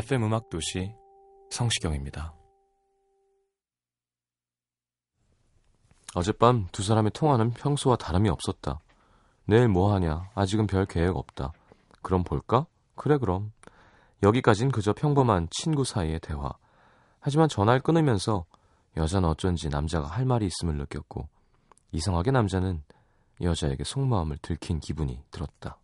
FM 음악 도시 성시경입니다. 어젯밤 두 사람의 통화는 평소와 다름이 없었다. 내일 뭐 하냐? 아직은 별 계획 없다. 그럼 볼까? 그래 그럼. 여기까진 그저 평범한 친구 사이의 대화. 하지만 전화를 끊으면서 여자는 어쩐지 남자가 할 말이 있음을 느꼈고 이상하게 남자는 여자에게 속마음을 들킨 기분이 들었다.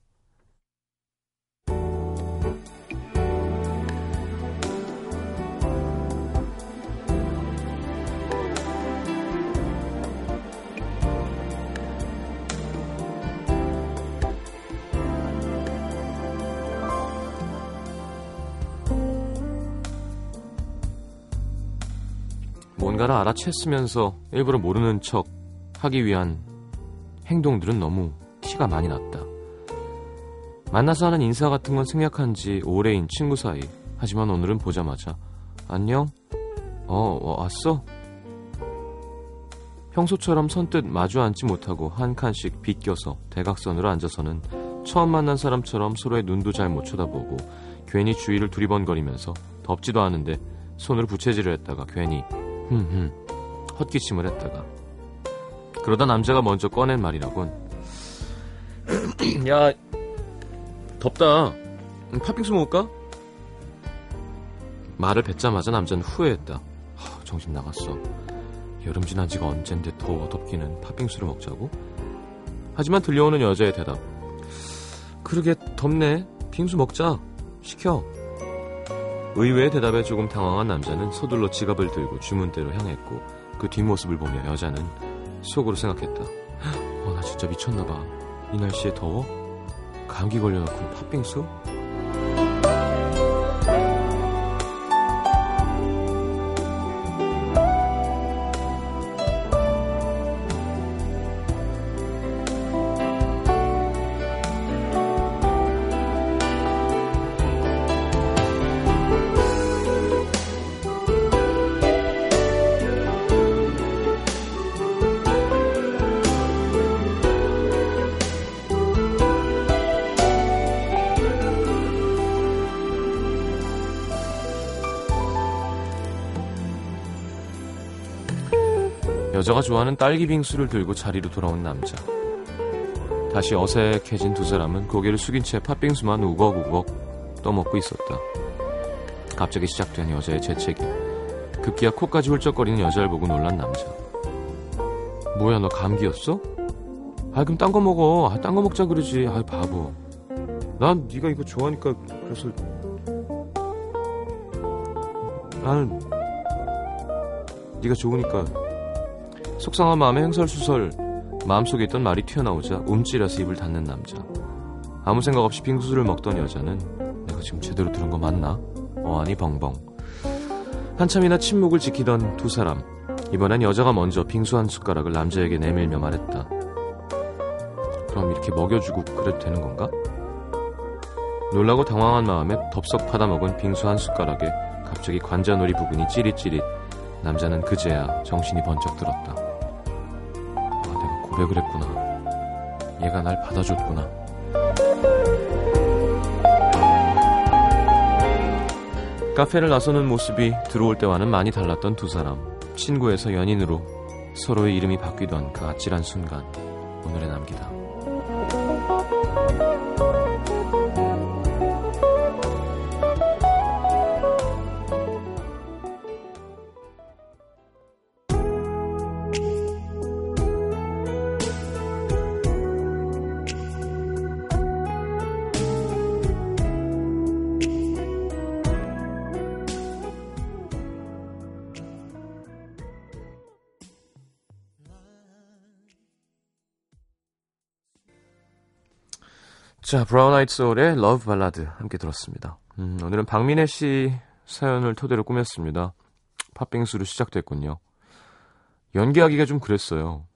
뭔가를 알아챘으면서 일부러 모르는 척 하기 위한 행동들은 너무 티가 많이 났다. 만나서 하는 인사 같은 건 생략한 지 오래인 친구 사이. 하지만 오늘은 보자마자 안녕? 어, 어, 왔어? 평소처럼 선뜻 마주 앉지 못하고 한 칸씩 비껴서 대각선으로 앉아서는 처음 만난 사람처럼 서로의 눈도 잘 못 쳐다보고 괜히 주위를 두리번거리면서 덥지도 않은데 손으로 부채질을 했다가 괜히 흠흠. 헛기침을 했다가. 그러다 남자가 먼저 꺼낸 말이라곤. 야 덥다. 팥빙수 먹을까? 말을 뱉자마자 남자는 후회했다. 하, 정신 나갔어. 여름 지난 지가 언젠데 더워 덥기는 팥빙수를 먹자고? 하지만 들려오는 여자의 대답. 그러게 덥네. 빙수 먹자. 시켜 의외의 대답에 조금 당황한 남자는 서둘러 지갑을 들고 주문대로 향했고 그 뒷모습을 보며 여자는 속으로 생각했다. 어, 나 진짜 미쳤나봐. 이 날씨에 더워? 감기 걸려놓고 팥빙수? 여자가 좋아하는 딸기 빙수를 들고 자리로 돌아온 남자. 다시 어색해진 두 사람은 고개를 숙인 채 팥빙수만 우걱우걱 떠먹고 있었다. 갑자기 시작된 여자의 재채기. 급기야 코까지 훌쩍거리는 여자를 보고 놀란 남자. 뭐야 너 감기였어? 아 그럼 딴 거 먹어. 아, 딴 거 먹자 그러지. 아 바보. 난 네가 이거 좋아하니까 그래서 나는 네가 좋으니까 속상한 마음에 행설수설 마음속에 있던 말이 튀어나오자 움찔해서 입을 닫는 남자 아무 생각 없이 빙수를 먹던 여자는 내가 지금 제대로 들은 거 맞나? 어안이 벙벙 한참이나 침묵을 지키던 두 사람 이번엔 여자가 먼저 빙수 한 숟가락을 남자에게 내밀며 말했다 그럼 이렇게 먹여주고 그래도 되는 건가? 놀라고 당황한 마음에 덥석 받아먹은 빙수 한 숟가락에 갑자기 관자놀이 부분이 찌릿찌릿 남자는 그제야 정신이 번쩍 들었다. 고백을 했구나. 얘가 날 받아줬구나. 카페를 나서는 모습이 들어올 때와는 많이 달랐던 두 사람. 친구에서 연인으로 서로의 이름이 바뀌던 그 아찔한 순간. 오늘의 남기다. 자, 브라운 아이드 소울의 Love Ballad 함께 들었습니다. 음, 오늘은 박민혜 씨 사연을 토대로 꾸몄습니다. 팥빙수로 시작됐군요. 연기하기가 좀 그랬어요.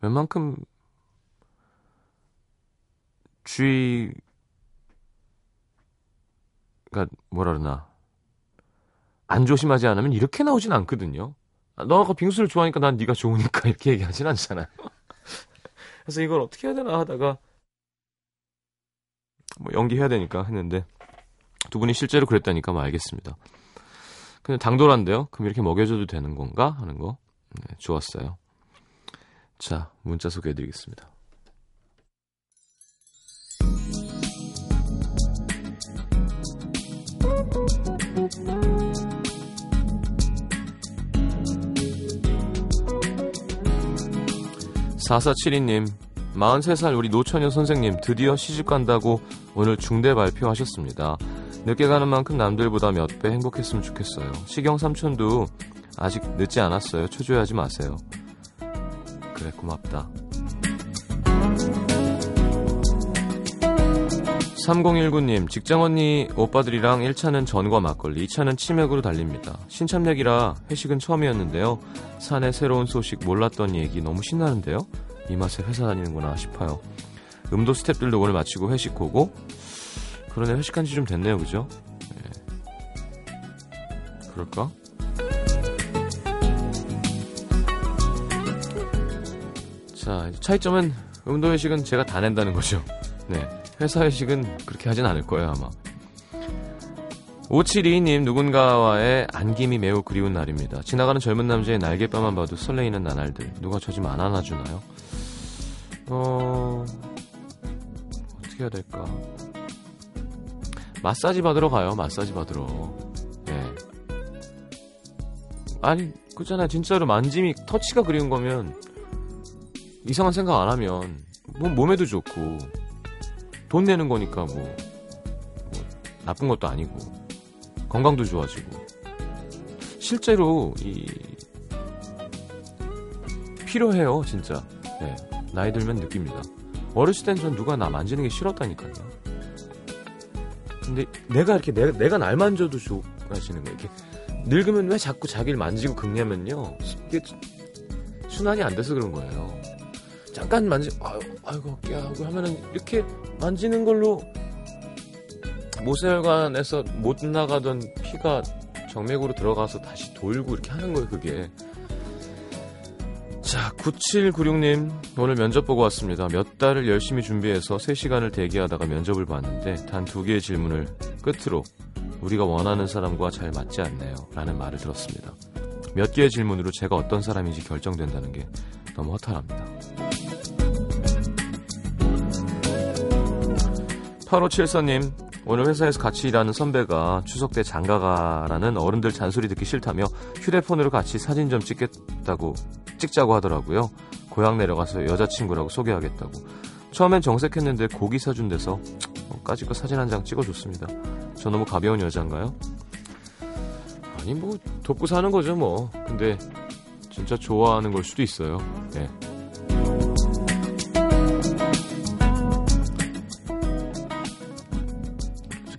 웬만큼 주의가 뭐라 그러나 안 조심하지 않으면 이렇게 나오진 않거든요. 아, 너 아까 빙수를 좋아하니까 난 네가 좋으니까 이렇게 얘기하진 않잖아요. 그래서 이걸 어떻게 해야 되나 하다가 뭐 연기해야 되니까 했는데 두 분이 실제로 그랬다니까 뭐 알겠습니다. 그냥 당돌한데요. 그럼 이렇게 먹여줘도 되는 건가 하는 거 네, 좋았어요. 자 문자 소개해드리겠습니다. 4472님, 43살 우리 노처녀 선생님 드디어 시집 간다고 오늘 중대 발표하셨습니다. 늦게 가는 만큼 남들보다 몇 배 행복했으면 좋겠어요. 시경 삼촌도 아직 늦지 않았어요. 초조해하지 마세요. 그래 고맙다. 3019님, 직장 언니 오빠들이랑 1차는 전과 막걸리, 2차는 치맥으로 달립니다. 신참내기라 회식은 처음이었는데요. 산에 새로운 소식 몰랐던 얘기 너무 신나는데요? 이 맛에 회사 다니는구나 싶어요. 음도 스탭들도 오늘 마치고 회식 오고, 그러네, 회식한 지 좀 됐네요, 그죠? 네. 그럴까? 자, 차이점은 음도 회식은 제가 다 낸다는 거죠. 네. 회사 회식은 그렇게 하진 않을 거예요, 아마. 5722님, 누군가와의 안김이 매우 그리운 날입니다. 지나가는 젊은 남자의 날개뼈만 봐도 설레이는 나날들. 누가 저집안 안아주나요? 어, 어떻게 해야 될까? 마사지 받으러 가요, 마사지 받으러. 예. 아니, 그잖아요. 진짜로 만짐이, 터치가 그리운 거면, 이상한 생각 안 하면, 뭐 몸에도 좋고, 돈 내는 거니까 뭐, 뭐 나쁜 것도 아니고 건강도 좋아지고 실제로 이 필요해요 진짜 네, 나이 들면 느낍니다. 어렸을 땐 전 누가 나 만지는 게 싫었다니까요. 근데 내가 이렇게 내가, 내가 날 만져도 좋아하시는 거예요. 이렇게 늙으면 왜 자꾸 자기를 만지고 긁냐면요? 이게 순환이 안 돼서 그런 거예요. 잠깐 만지 아유, 아이고 깨하고 하면은 이렇게 만지는 걸로 모세혈관에서 못 나가던 피가 정맥으로 들어가서 다시 돌고 이렇게 하는 거예요, 그게. 자, 9796님, 오늘 면접 보고 왔습니다. 몇 달을 열심히 준비해서 3시간을 대기하다가 면접을 봤는데, 단 두 개의 질문을 끝으로, 우리가 원하는 사람과 잘 맞지 않네요. 라는 말을 들었습니다. 몇 개의 질문으로 제가 어떤 사람인지 결정된다는 게 너무 허탈합니다. 8574님, 오늘 회사에서 같이 일하는 선배가 추석 때 장가가라는 어른들 잔소리 듣기 싫다며 휴대폰으로 같이 사진 좀 찍겠다고, 찍자고 하더라고요. 고향 내려가서 여자친구라고 소개하겠다고. 처음엔 정색했는데 고기 사준 데서 까짓거 사진 한 장 찍어줬습니다. 저 너무 가벼운 여잔가요? 아니, 뭐, 돕고 사는 거죠, 뭐. 근데, 진짜 좋아하는 걸 수도 있어요. 네.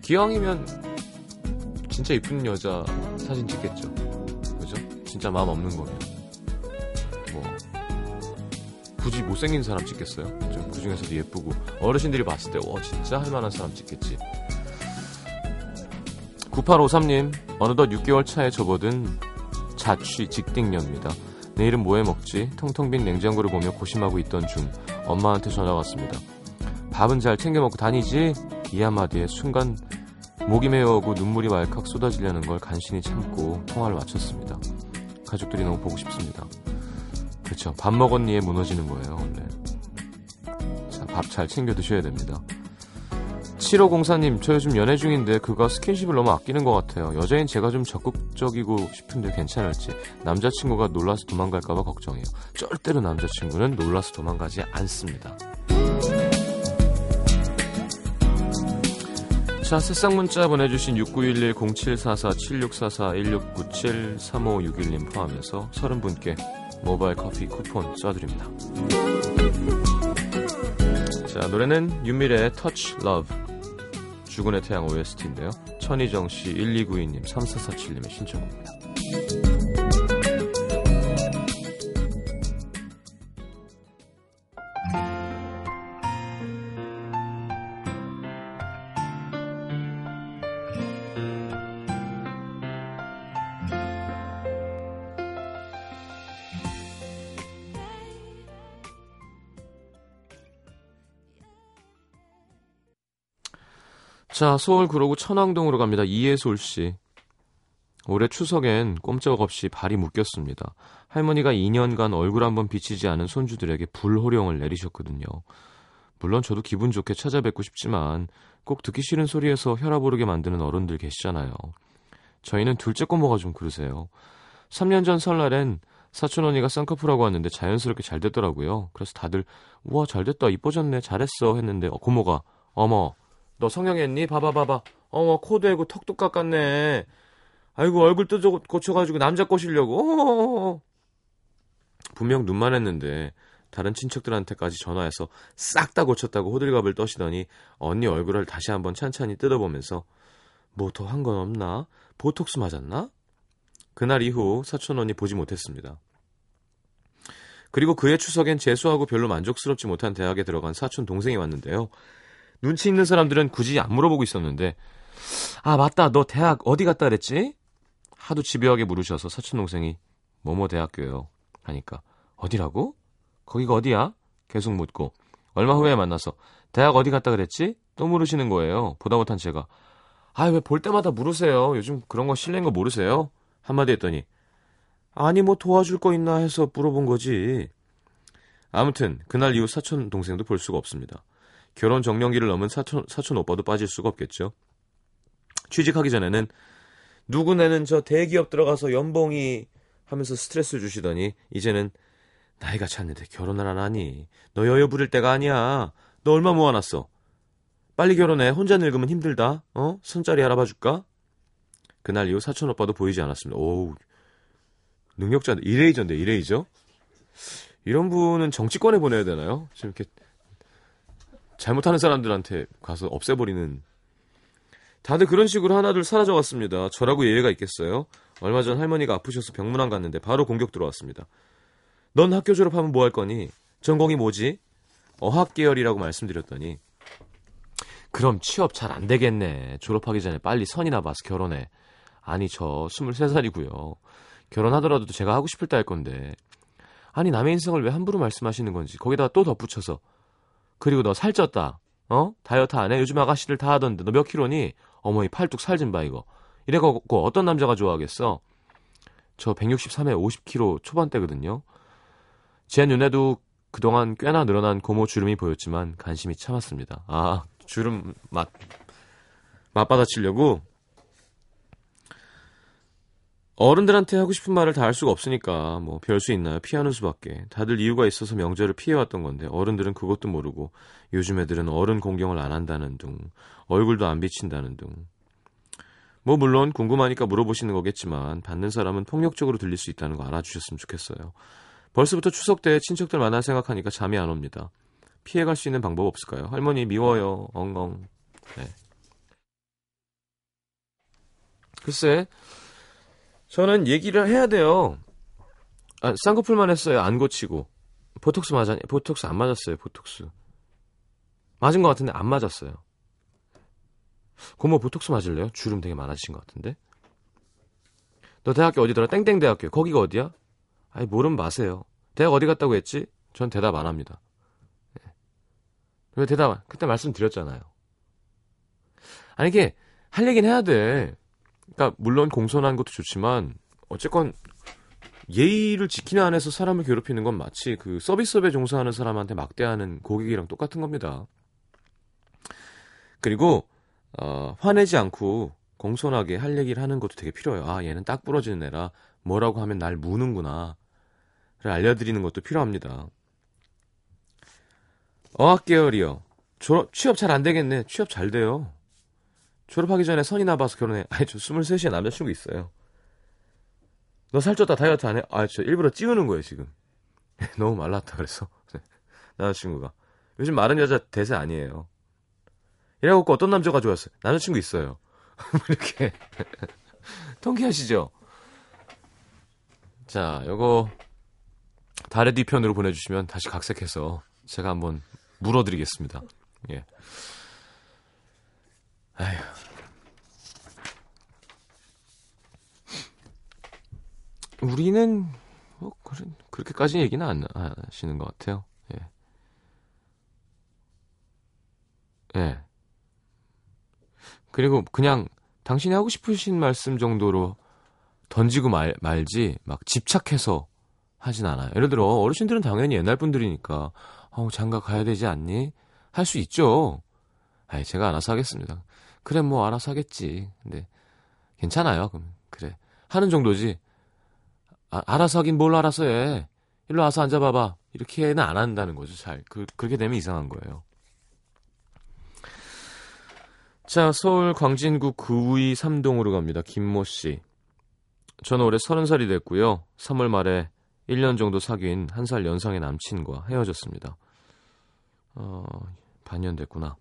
기왕이면 진짜 이쁜 여자 사진 찍겠죠. 그죠? 진짜 마음 없는 거면. 뭐 굳이 못생긴 사람 찍겠어요? 좀 그중에서도 예쁘고 어르신들이 봤을 때 와 진짜 할만한 사람 찍겠지. 9853님 어느덧 6개월 차에 접어든 자취 직딩녀입니다. 내일은 뭐 해 먹지? 텅텅 빈 냉장고를 보며 고심하고 있던 중 엄마한테 전화 왔습니다. 밥은 잘 챙겨 먹고 다니지? 이 한마디에 순간 목이 메어오고 눈물이 왈칵 쏟아지려는 걸 간신히 참고 통화를 마쳤습니다. 가족들이 너무 보고 싶습니다. 그렇죠. 밥 먹었니에 무너지는 거예요, 원래. 자, 밥 잘 챙겨 드셔야 됩니다. 7504님, 저 요즘 연애 중인데 그가 스킨십을 너무 아끼는 것 같아요. 여자인 제가 좀 적극적이고 싶은데 괜찮을지. 남자친구가 놀라서 도망갈까봐 걱정해요. 절대로 남자친구는 놀라서 도망가지 않습니다. 자, 새싹 문자 보내주신 6911-0744-7644-1697-3561님 포함해서 30분께 모바일 커피 쿠폰 쏴드립니다. 자, 자, 노래는 윤미래의 Touch Love. 죽은의 태양 OST인데요. 천희정 씨, 1292님, 3447님의 신청입니다. 자, 서울 구로구 천왕동으로 갑니다. 이예솔 씨. 올해 추석엔 꼼짝없이 발이 묶였습니다. 할머니가 2년간 얼굴 한번 비치지 않은 손주들에게 불호령을 내리셨거든요. 물론 저도 기분 좋게 찾아뵙고 싶지만 꼭 듣기 싫은 소리에서 혈압 오르게 만드는 어른들 계시잖아요. 저희는 둘째 꼬모가 좀 그러세요. 3년 전 설날엔 사촌 언니가 쌍꺼풀하고 왔는데 자연스럽게 잘 됐더라고요. 그래서 다들 우와 잘 됐다 이뻐졌네 잘했어 했는데 어, 고모가 어머 너 성형했니? 봐봐 봐봐. 어머 코도 해고 턱도 깎았네. 아이고 얼굴 뜯어 고쳐가지고 남자 꼬시려고. 분명 눈만 했는데 다른 친척들한테까지 전화해서 싹 다 고쳤다고 호들갑을 떠시더니 언니 얼굴을 다시 한번 찬찬히 뜯어보면서 뭐 더 한 건 없나? 보톡스 맞았나? 그날 이후 사촌 언니 보지 못했습니다. 그리고 그해 추석엔 재수하고 별로 만족스럽지 못한 대학에 들어간 사촌 동생이 왔는데요. 눈치 있는 사람들은 굳이 안 물어보고 있었는데 아 맞다 너 대학 어디 갔다 그랬지? 하도 집요하게 물으셔서 사촌 동생이 뭐뭐 대학교요 하니까 어디라고? 거기가 어디야? 계속 묻고 얼마 후에 만나서 대학 어디 갔다 그랬지? 또 물으시는 거예요. 보다 못한 제가 아 왜 볼 때마다 물으세요. 요즘 그런 거 실례인 거 모르세요? 한마디 했더니 아니 뭐 도와줄 거 있나 해서 물어본 거지. 아무튼 그날 이후 사촌 동생도 볼 수가 없습니다. 결혼 정년기를 넘은 사촌, 사촌 오빠도 빠질 수가 없겠죠. 취직하기 전에는 누구네는 저 대기업 들어가서 연봉이 하면서 스트레스 주시더니 이제는 나이가 찼는데 결혼을 안 하니 너 여여 부릴 때가 아니야. 너 얼마 모아놨어? 빨리 결혼해. 혼자 늙으면 힘들다. 어? 손자리 알아봐 줄까? 그날 이후 사촌 오빠도 보이지 않았습니다. 오우 능력자인데 이레이저인데 이레이저? 이런 분은 정치권에 보내야 되나요? 지금 이렇게 잘못하는 사람들한테 가서 없애버리는 다들 그런 식으로 하나둘 사라져갔습니다. 저라고 예외가 있겠어요? 얼마 전 할머니가 아프셔서 병문안 갔는데 바로 공격 들어왔습니다. 넌 학교 졸업하면 뭐 할 거니? 전공이 뭐지? 어학 계열이라고 말씀드렸더니 그럼 취업 잘 안 되겠네. 졸업하기 전에 빨리 선이나 봐서 결혼해. 아니 저 23살이고요. 결혼하더라도 제가 하고 싶을 때 할 건데. 아니 남의 인생을 왜 함부로 말씀하시는 건지 거기다가 또 덧붙여서 그리고 너 살쪘다. 어? 다이어트 안 해? 요즘 아가씨들 다 하던데 너 몇 킬로니? 어머니 팔뚝 살좀 봐 이거. 이래갖고 어떤 남자가 좋아하겠어? 저 163에 50kg 초반대거든요. 제 눈에도 그동안 꽤나 늘어난 고모 주름이 보였지만 간신히 참았습니다. 아 주름 맛 맛받아치려고 어른들한테 하고 싶은 말을 다 할 수가 없으니까 뭐 별 수 있나요? 피하는 수밖에. 다들 이유가 있어서 명절을 피해왔던 건데 어른들은 그것도 모르고 요즘 애들은 어른 공경을 안 한다는 둥 얼굴도 안 비친다는 둥. 뭐 물론 궁금하니까 물어보시는 거겠지만 받는 사람은 폭력적으로 들릴 수 있다는 거 알아주셨으면 좋겠어요. 벌써부터 추석 때 친척들 만날 생각하니까 잠이 안 옵니다. 피해갈 수 있는 방법 없을까요? 할머니 미워요. 엉엉. 네. 글쎄 저는 얘기를 해야 돼요. 아, 쌍꺼풀만 했어요. 안 고치고. 보톡스 맞았니? 보톡스 안 맞았어요. 보톡스. 맞은 것 같은데 안 맞았어요. 고모 보톡스 맞을래요? 주름 되게 많아지신 것 같은데. 너 대학교 어디더라? 땡땡 대학교. 거기가 어디야? 아니 모르면 마세요. 대학 어디 갔다고 했지? 전 대답 안 합니다. 네. 왜 대답? 그때 말씀드렸잖아요. 아니 이게 할 얘기는 해야 돼. 그러니까 물론 공손한 것도 좋지만 어쨌건 예의를 지키는 안에서 사람을 괴롭히는 건 마치 그 서비스업에 종사하는 사람한테 막대하는 고객이랑 똑같은 겁니다. 그리고 어, 화내지 않고 공손하게 할 얘기를 하는 것도 되게 필요해요. 아 얘는 딱 부러지는 애라 뭐라고 하면 날 무는구나. 를 알려드리는 것도 필요합니다. 어학 계열이요. 졸업, 취업 잘 안 되겠네. 취업 잘 돼요. 졸업하기 전에 선이나 봐서 결혼해. 아니, 저 23시에 남자친구 있어요. 너 살쪘다 다이어트 안 해? 아, 저 일부러 찌우는 거예요, 지금. 너무 말랐다 그래서. 남자친구가. 요즘 마른 여자 대세 아니에요. 이래갖고 어떤 남자가 좋았어요? 남자친구 있어요. 이렇게. 통쾌하시죠? 자, 요거 달의 뒤편으로 보내주시면 다시 각색해서 제가 한번 물어드리겠습니다. 예. 아휴. 우리는 뭐 그런 그렇게까지 얘기는 안 하시는 것 같아요. 예. 예. 그리고 그냥 당신이 하고 싶으신 말씀 정도로 던지고 말, 말지 막 집착해서 하진 않아요. 예를 들어 어르신들은 당연히 옛날 분들이니까 어 장가 가야 되지 않니? 할 수 있죠. 아이 제가 알아서 하겠습니다. 그래 뭐 알아서 하겠지. 근데 괜찮아요. 그럼 그래 하는 정도지. 아, 알아서 하긴 뭘 알아서 해. 일로 와서 앉아봐봐. 이렇게는 안 한다는 거죠. 잘 그, 그렇게 되면 이상한 거예요. 자 서울 광진구 구의 3동으로 갑니다. 김모 씨. 저는 올해 30살이 됐고요. 3월 말에 1년 정도 사귄 한 살 연상의 남친과 헤어졌습니다. 어, 반년 됐구나.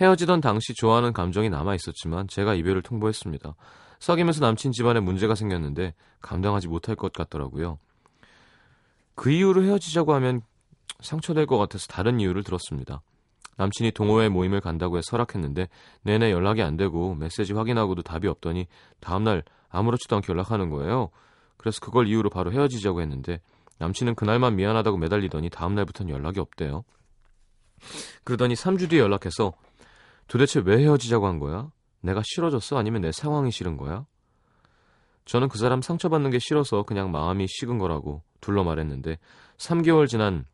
헤어지던 당시 좋아하는 감정이 남아 있었지만 제가 이별을 통보했습니다. 사귀면서 남친 집안에 문제가 생겼는데 감당하지 못할 것 같더라고요. 그 이유로 헤어지자고 하면 상처될 것 같아서 다른 이유를 들었습니다. 남친이 동호회 모임을 간다고 해 설악했는데 내내 연락이 안 되고 메시지 확인하고도 답이 없더니 다음날 아무렇지도 않게 연락하는 거예요. 그래서 그걸 이유로 바로 헤어지자고 했는데 남친은 그날만 미안하다고 매달리더니 다음날부터는 연락이 없대요. 그러더니 3주 뒤에 연락해서 도대체 왜 헤어지자고 한 거야? 내가 싫어졌어? 아니면 내 상황이 싫은 거야? 저는 그 사람 상처받는 게 싫어서 그냥 마음이 식은 거라고 둘러 말했는데 3개월 지난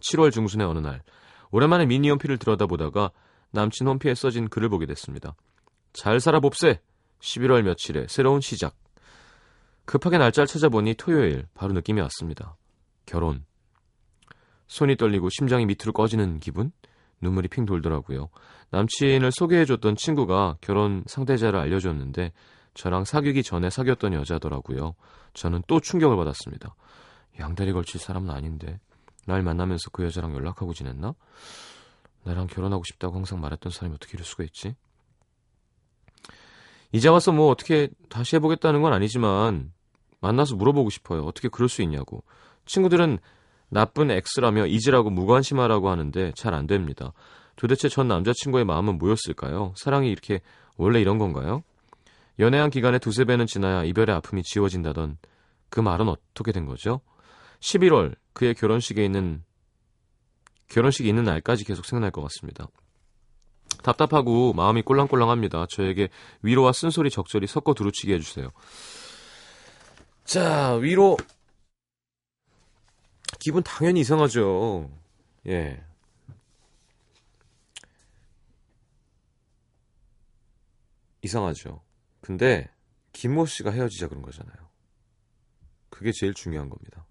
7월 중순의 어느 날 오랜만에 미니 홈피를 들여다보다가 남친 홈피에 써진 글을 보게 됐습니다. 잘 살아봅세! 11월 며칠에 새로운 시작. 급하게 날짜를 찾아보니 토요일 바로 느낌이 왔습니다. 결혼. 손이 떨리고 심장이 밑으로 꺼지는 기분? 눈물이 핑 돌더라고요. 남친을 소개해줬던 친구가 결혼 상대자를 알려줬는데 저랑 사귀기 전에 사귀었던 여자더라고요. 저는 또 충격을 받았습니다. 양다리 걸칠 사람은 아닌데 날 만나면서 그 여자랑 연락하고 지냈나? 나랑 결혼하고 싶다고 항상 말했던 사람이 어떻게 이럴 수가 있지? 이제 와서 뭐 어떻게 다시 해보겠다는 건 아니지만 만나서 물어보고 싶어요. 어떻게 그럴 수 있냐고. 친구들은 나쁜 X라며 잊으라고 무관심하라고 하는데 잘 안 됩니다. 도대체 전 남자친구의 마음은 뭐였을까요? 사랑이 이렇게 원래 이런 건가요? 연애한 기간에 두세 배는 지나야 이별의 아픔이 지워진다던 그 말은 어떻게 된 거죠? 11월 그의 결혼식에 있는 결혼식이 있는 날까지 계속 생각날 것 같습니다. 답답하고 마음이 꼴랑꼴랑합니다. 저에게 위로와 쓴소리 적절히 섞어 두루치게 해주세요. 자, 위로. 기분 당연히 이상하죠. 예. 이상하죠. 근데 김모 씨가 헤어지자 그런 거잖아요. 그게 제일 중요한 겁니다.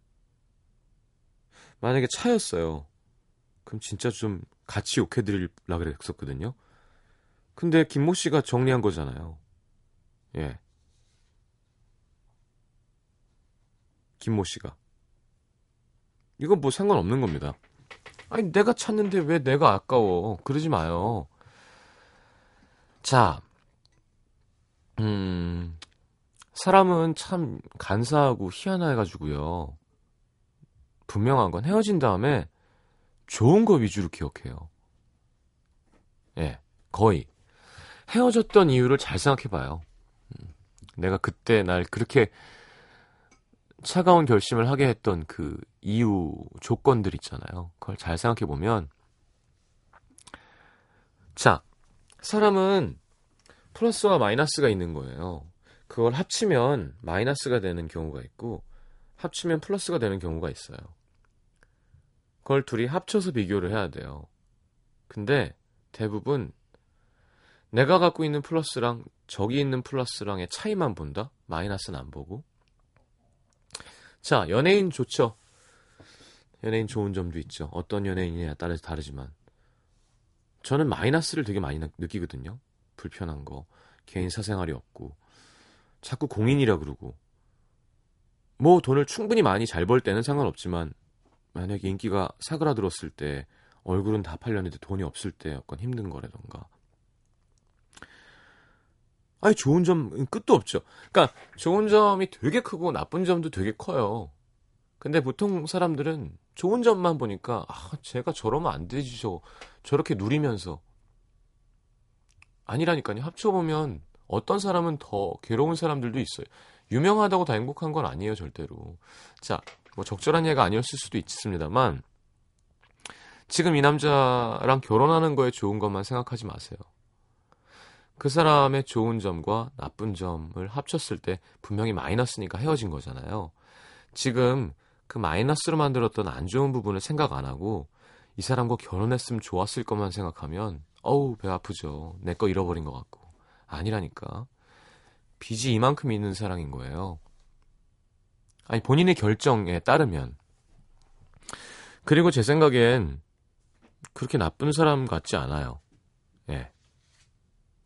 만약에 차였어요. 그럼 진짜 좀 같이 욕해드리려 그랬었거든요. 근데 김모 씨가 정리한 거잖아요. 예. 김모 씨가. 이건 뭐 상관없는 겁니다. 아니, 내가 찾는데 왜 내가 아까워. 그러지 마요. 자, 음, 사람은 참 간사하고 희한해가지고요. 분명한 건 헤어진 다음에 좋은 거 위주로 기억해요. 예, 거의. 헤어졌던 이유를 잘 생각해봐요. 음, 내가 그때 날 그렇게 차가운 결심을 하게 했던 그 이유 조건들 있잖아요. 그걸 잘 생각해 보면, 자, 사람은 플러스와 마이너스가 있는 거예요. 그걸 합치면 마이너스가 되는 경우가 있고, 합치면 플러스가 되는 경우가 있어요. 그걸 둘이 합쳐서 비교를 해야 돼요. 근데 대부분 내가 갖고 있는 플러스랑 저기 있는 플러스랑의 차이만 본다? 마이너스는 안 보고. 자, 연예인 좋죠. 연예인 좋은 점도 있죠. 어떤 연예인이냐에 따라서 다르지만. 저는 마이너스를 되게 많이 느끼거든요. 불편한 거. 개인 사생활이 없고. 자꾸 공인이라 그러고. 뭐 돈을 충분히 많이 잘 벌 때는 상관없지만 만약에 인기가 사그라들었을 때 얼굴은 다 팔렸는데 돈이 없을 때 약간 힘든 거라던가. 아니 좋은 점 끝도 없죠. 그러니까 좋은 점이 되게 크고 나쁜 점도 되게 커요. 근데 보통 사람들은 좋은 점만 보니까 아 제가 저러면 안 되지 저 저렇게 누리면서 아니라니까요. 합쳐보면 어떤 사람은 더 괴로운 사람들도 있어요. 유명하다고 다 행복한 건 아니에요, 절대로. 자, 뭐 적절한 예가 아니었을 수도 있습니다만 지금 이 남자랑 결혼하는 거에 좋은 것만 생각하지 마세요. 그 사람의 좋은 점과 나쁜 점을 합쳤을 때 분명히 마이너스니까 헤어진 거잖아요. 지금 그 마이너스로 만들었던 안 좋은 부분을 생각 안 하고 이 사람과 결혼했으면 좋았을 것만 생각하면 어우 배 아프죠. 내 거 잃어버린 것 같고 아니라니까 빚이 이만큼 있는 사랑인 거예요. 아니 본인의 결정에 따르면 그리고 제 생각엔 그렇게 나쁜 사람 같지 않아요. 예.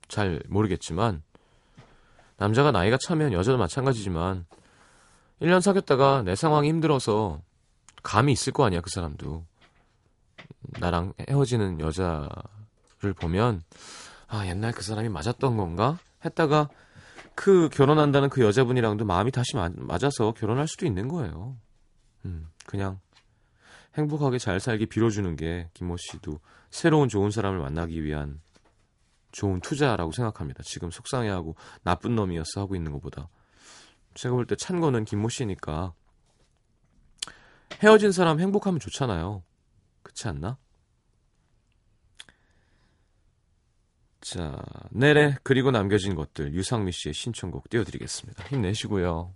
잘 모르겠지만 남자가 나이가 차면 여자도 마찬가지지만 1년 사귀었다가 내 상황이 힘들어서 감이 있을 거 아니야 그 사람도 나랑 헤어지는 여자를 보면 아 옛날 그 사람이 맞았던 건가 했다가 그 결혼한다는 그 여자분이랑도 마음이 다시 마, 맞아서 결혼할 수도 있는 거예요. 음 그냥 행복하게 잘 살기 빌어주는 게 김모 씨도 새로운 좋은 사람을 만나기 위한 좋은 투자라고 생각합니다. 지금 속상해하고 나쁜 놈이었어 하고 있는 것보다 제가 볼 때 찬 거는 김모 씨니까 헤어진 사람 행복하면 좋잖아요. 그렇지 않나? 자, 내래 그리고 남겨진 것들 유상미 씨의 신청곡 띄워드리겠습니다. 힘내시고요.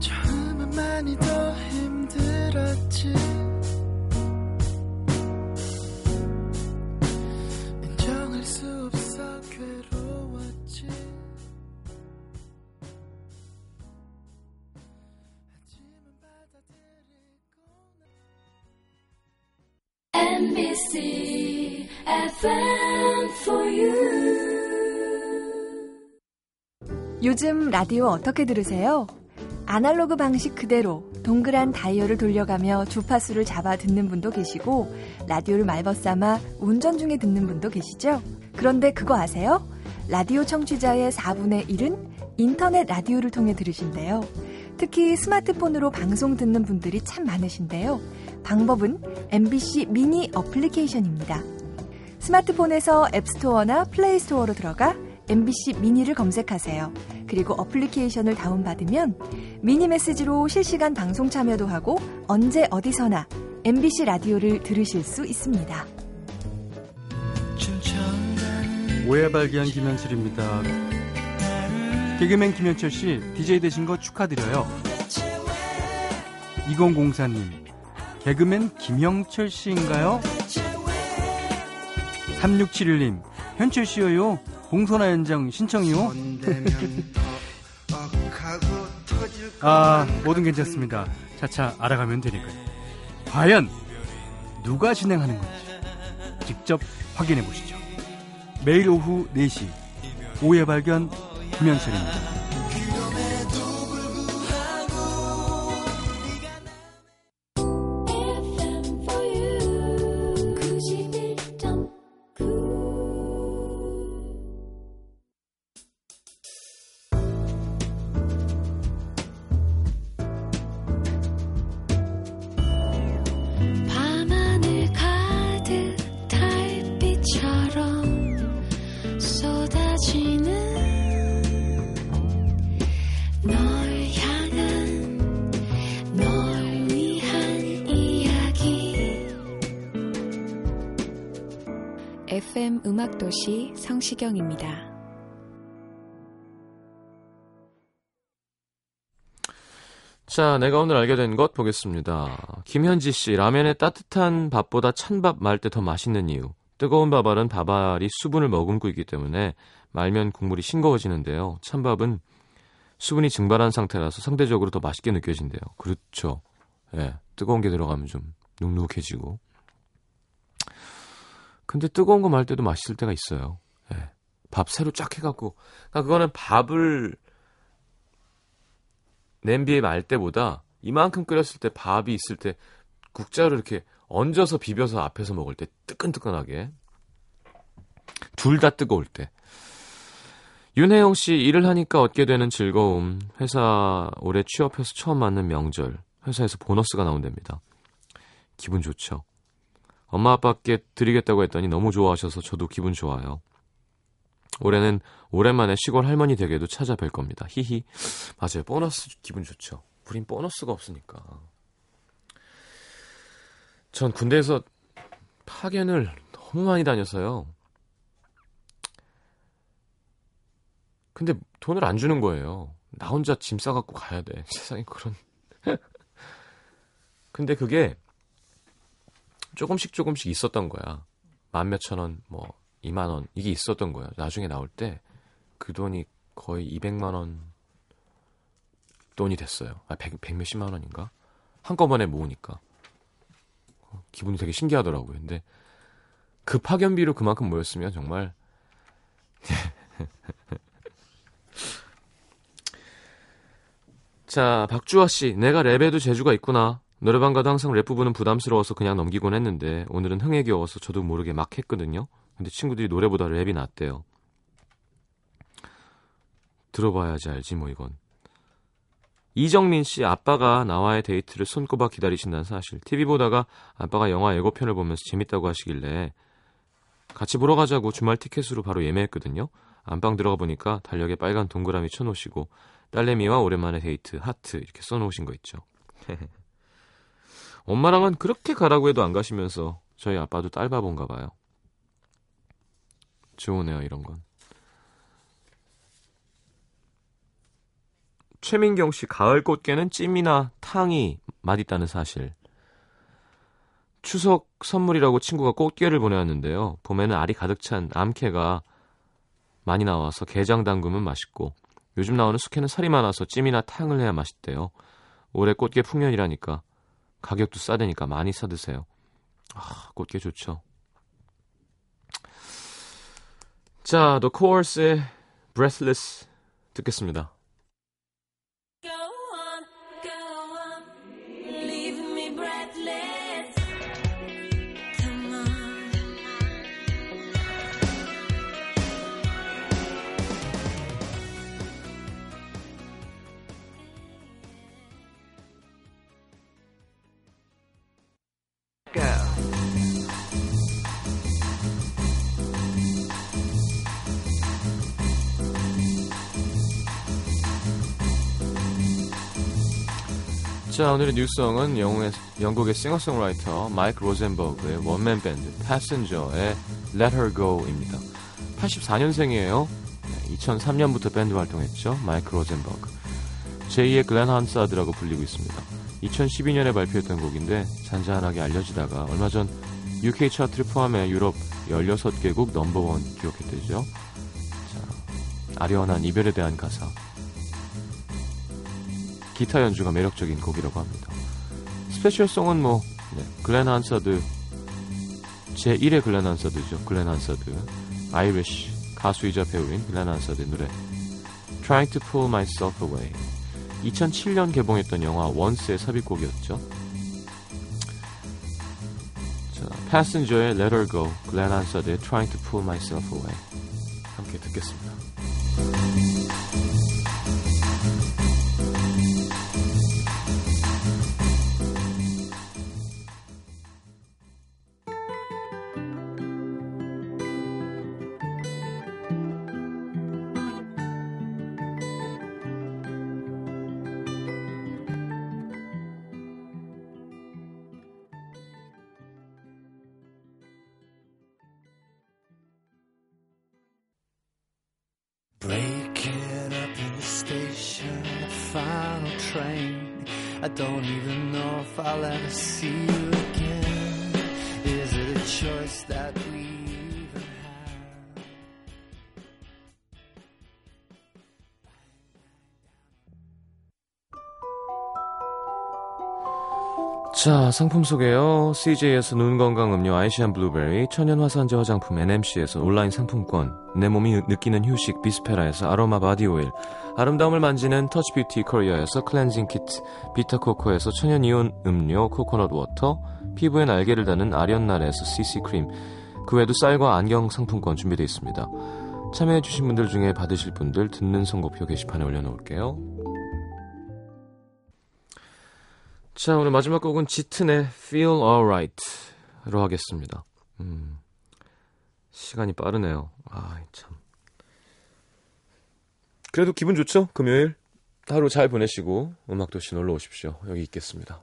처음은 많이 더 힘들었지 NBC FM for you. 요즘 라디오 어떻게 들으세요? 아날로그 방식 그대로 동그란 다이얼을 돌려가며 주파수를 잡아 듣는 분도 계시고 라디오를 말벗삼아 운전 중에 듣는 분도 계시죠? 그런데 그거 아세요? 라디오 청취자의 4분의 1은 인터넷 라디오를 통해 들으신대요. 특히 스마트폰으로 방송 듣는 분들이 참 많으신데요. 방법은 MBC 미니 어플리케이션입니다. 스마트폰에서 앱스토어나 플레이스토어로 들어가 MBC 미니를 검색하세요. 그리고 어플리케이션을 다운받으면 미니 메시지로 실시간 방송 참여도 하고 언제 어디서나 MBC 라디오를 들으실 수 있습니다. 오후의 발견 김현철입니다. 개그맨 김현철 씨, DJ 되신 거 축하드려요. 2004님, 개그맨 김영철 씨인가요? 3671님, 현철 씨요. 봉선화 현장 신청이요. 아, 뭐든 괜찮습니다. 차차 알아가면 되니까요. 과연 누가 진행하는 건지 직접 확인해 보시죠. 매일 오후 4시 오해 발견 김현철입니다. FM 음악도시 성시경입니다. 자, 내가 오늘 알게 된 것 보겠습니다. 김현지 씨, 라면에 따뜻한 밥보다 찬밥 말 때 더 맛있는 이유. 뜨거운 밥알은 밥알이 수분을 머금고 있기 때문에 말면 국물이 싱거워지는데요. 찬밥은 수분이 증발한 상태라서 상대적으로 더 맛있게 느껴진대요. 그렇죠. 예, 뜨거운 게 들어가면 좀 눅눅해지고. 근데 뜨거운 거 말 때도 맛있을 때가 있어요. 예. 밥 새로 쫙 해갖고. 그러니까 그거는 밥을 냄비에 말 때보다 이만큼 끓였을 때 밥이 있을 때 국자를 이렇게 얹어서 비벼서 앞에서 먹을 때 뜨끈뜨끈하게 둘 다 뜨거울 때 윤혜영 씨 일을 하니까 얻게 되는 즐거움 회사 올해 취업해서 처음 맞는 명절 회사에서 보너스가 나온답니다. 기분 좋죠. 엄마 아빠께 드리겠다고 했더니 너무 좋아하셔서 저도 기분 좋아요. 올해는 오랜만에 시골 할머니 댁에도 찾아뵐 겁니다. 히히. 맞아요. 보너스 기분 좋죠. 우린 보너스가 없으니까. 전 군대에서 파견을 너무 많이 다녀서요. 근데 돈을 안 주는 거예요. 나 혼자 짐 싸갖고 가야 돼. 세상에 그런. 근데 그게 조금씩 조금씩 있었던 거야. 만 몇천 원, 뭐, 2만 원, 이게 있었던 거야. 나중에 나올 때 그 돈이 거의 200만 원 돈이 됐어요. 아, 100, 100 몇십만 원인가? 한꺼번에 모으니까. 어, 기분이 되게 신기하더라고요. 근데 그 파견비로 그만큼 모였으면 정말 자, 박주아 씨, 내가 랩에도 재주가 있구나. 노래방 가도 항상 랩 부분은 부담스러워서 그냥 넘기곤 했는데 오늘은 흥에 겨워서 저도 모르게 막 했거든요. 근데 친구들이 노래보다 랩이 낫대요. 들어봐야지 알지 뭐 이건. 이정민 씨 아빠가 나와의 데이트를 손꼽아 기다리신다는 사실. TV 보다가 아빠가 영화 예고편을 보면서 재밌다고 하시길래 같이 보러 가자고 주말 티켓으로 바로 예매했거든요. 안방 들어가 보니까 달력에 빨간 동그라미 쳐놓으시고 딸내미와 오랜만에 데이트 하트 이렇게 써놓으신 거 있죠. 엄마랑은 그렇게 가라고 해도 안 가시면서 저희 아빠도 딸 바본가 봐요. 좋으네요 이런 건. 최민경 씨 가을 꽃게는 찜이나 탕이 맛있다는 사실. 추석 선물이라고 친구가 꽃게를 보내왔는데요. 봄에는 알이 가득 찬 암캐가 많이 나와서 게장 담그면 맛있고 요즘 나오는 숙회는 살이 많아서 찜이나 탕을 해야 맛있대요. 올해 꽃게 풍년이라니까 가격도 싸대니까 많이 사드세요. 아, 꽃게 좋죠. 자, The Course의 Breathless 듣겠습니다. 자, 오늘의 new song은 영국의, 영국의 싱어송라이터 마이크 로젠버그의 one man band 패신저의 Let Her Go입니다. 84년생이에요. 2003년부터 밴드 활동했죠. 마이크 로젠버그. 제2의 글렌 한사드라고 불리고 있습니다. 2012년에 발표했던 곡인데 잔잔하게 알려지다가 얼마 전 UK 차트를 포함해 유럽 16개국 number one 기록했대죠. 자, 아련한 이별에 대한 가사. 기타 연주가 매력적인 곡이라고 합니다. special song은 뭐 네, 글렌 한사드 제 1의 글렌 한사드죠. 글렌 한사드 Irish 가수이자 배우인 글렌 한사드의 노래 Trying to Pull Myself Away 2007년 개봉했던 영화 원스의 삽입곡이었죠. 자, 패신저의 Let Her Go, 글렌 한사드의 Trying to Pull Myself Away 함께 듣겠습니다. See 자, 상품 소개요. CJ에서 눈 건강 음료 아이시안 블루베리, 천연 화산재 화장품 NMC에서 온라인 상품권, 내 몸이 느끼는 휴식 비스페라에서 아로마 바디 오일, 아름다움을 만지는 터치 뷰티 코리아에서 클렌징 키트, 비타 코코에서 천연 이온 음료 코코넛 워터, 피부에 날개를 다는 아련날에서 CC 크림, 그 외에도 쌀과 안경 상품권 준비되어 있습니다. 참여해주신 분들 중에 받으실 분들 듣는 선곡표 게시판에 올려놓을게요. 자, 오늘 마지막 곡은 짙은의 Feel Alright로 하겠습니다. 음, 시간이 빠르네요. 아, 참. 그래도 기분 좋죠? 금요일 하루 잘 보내시고 음악도시 놀러 오십시오. 여기 있겠습니다.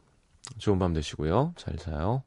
좋은 밤 되시고요. 잘 자요.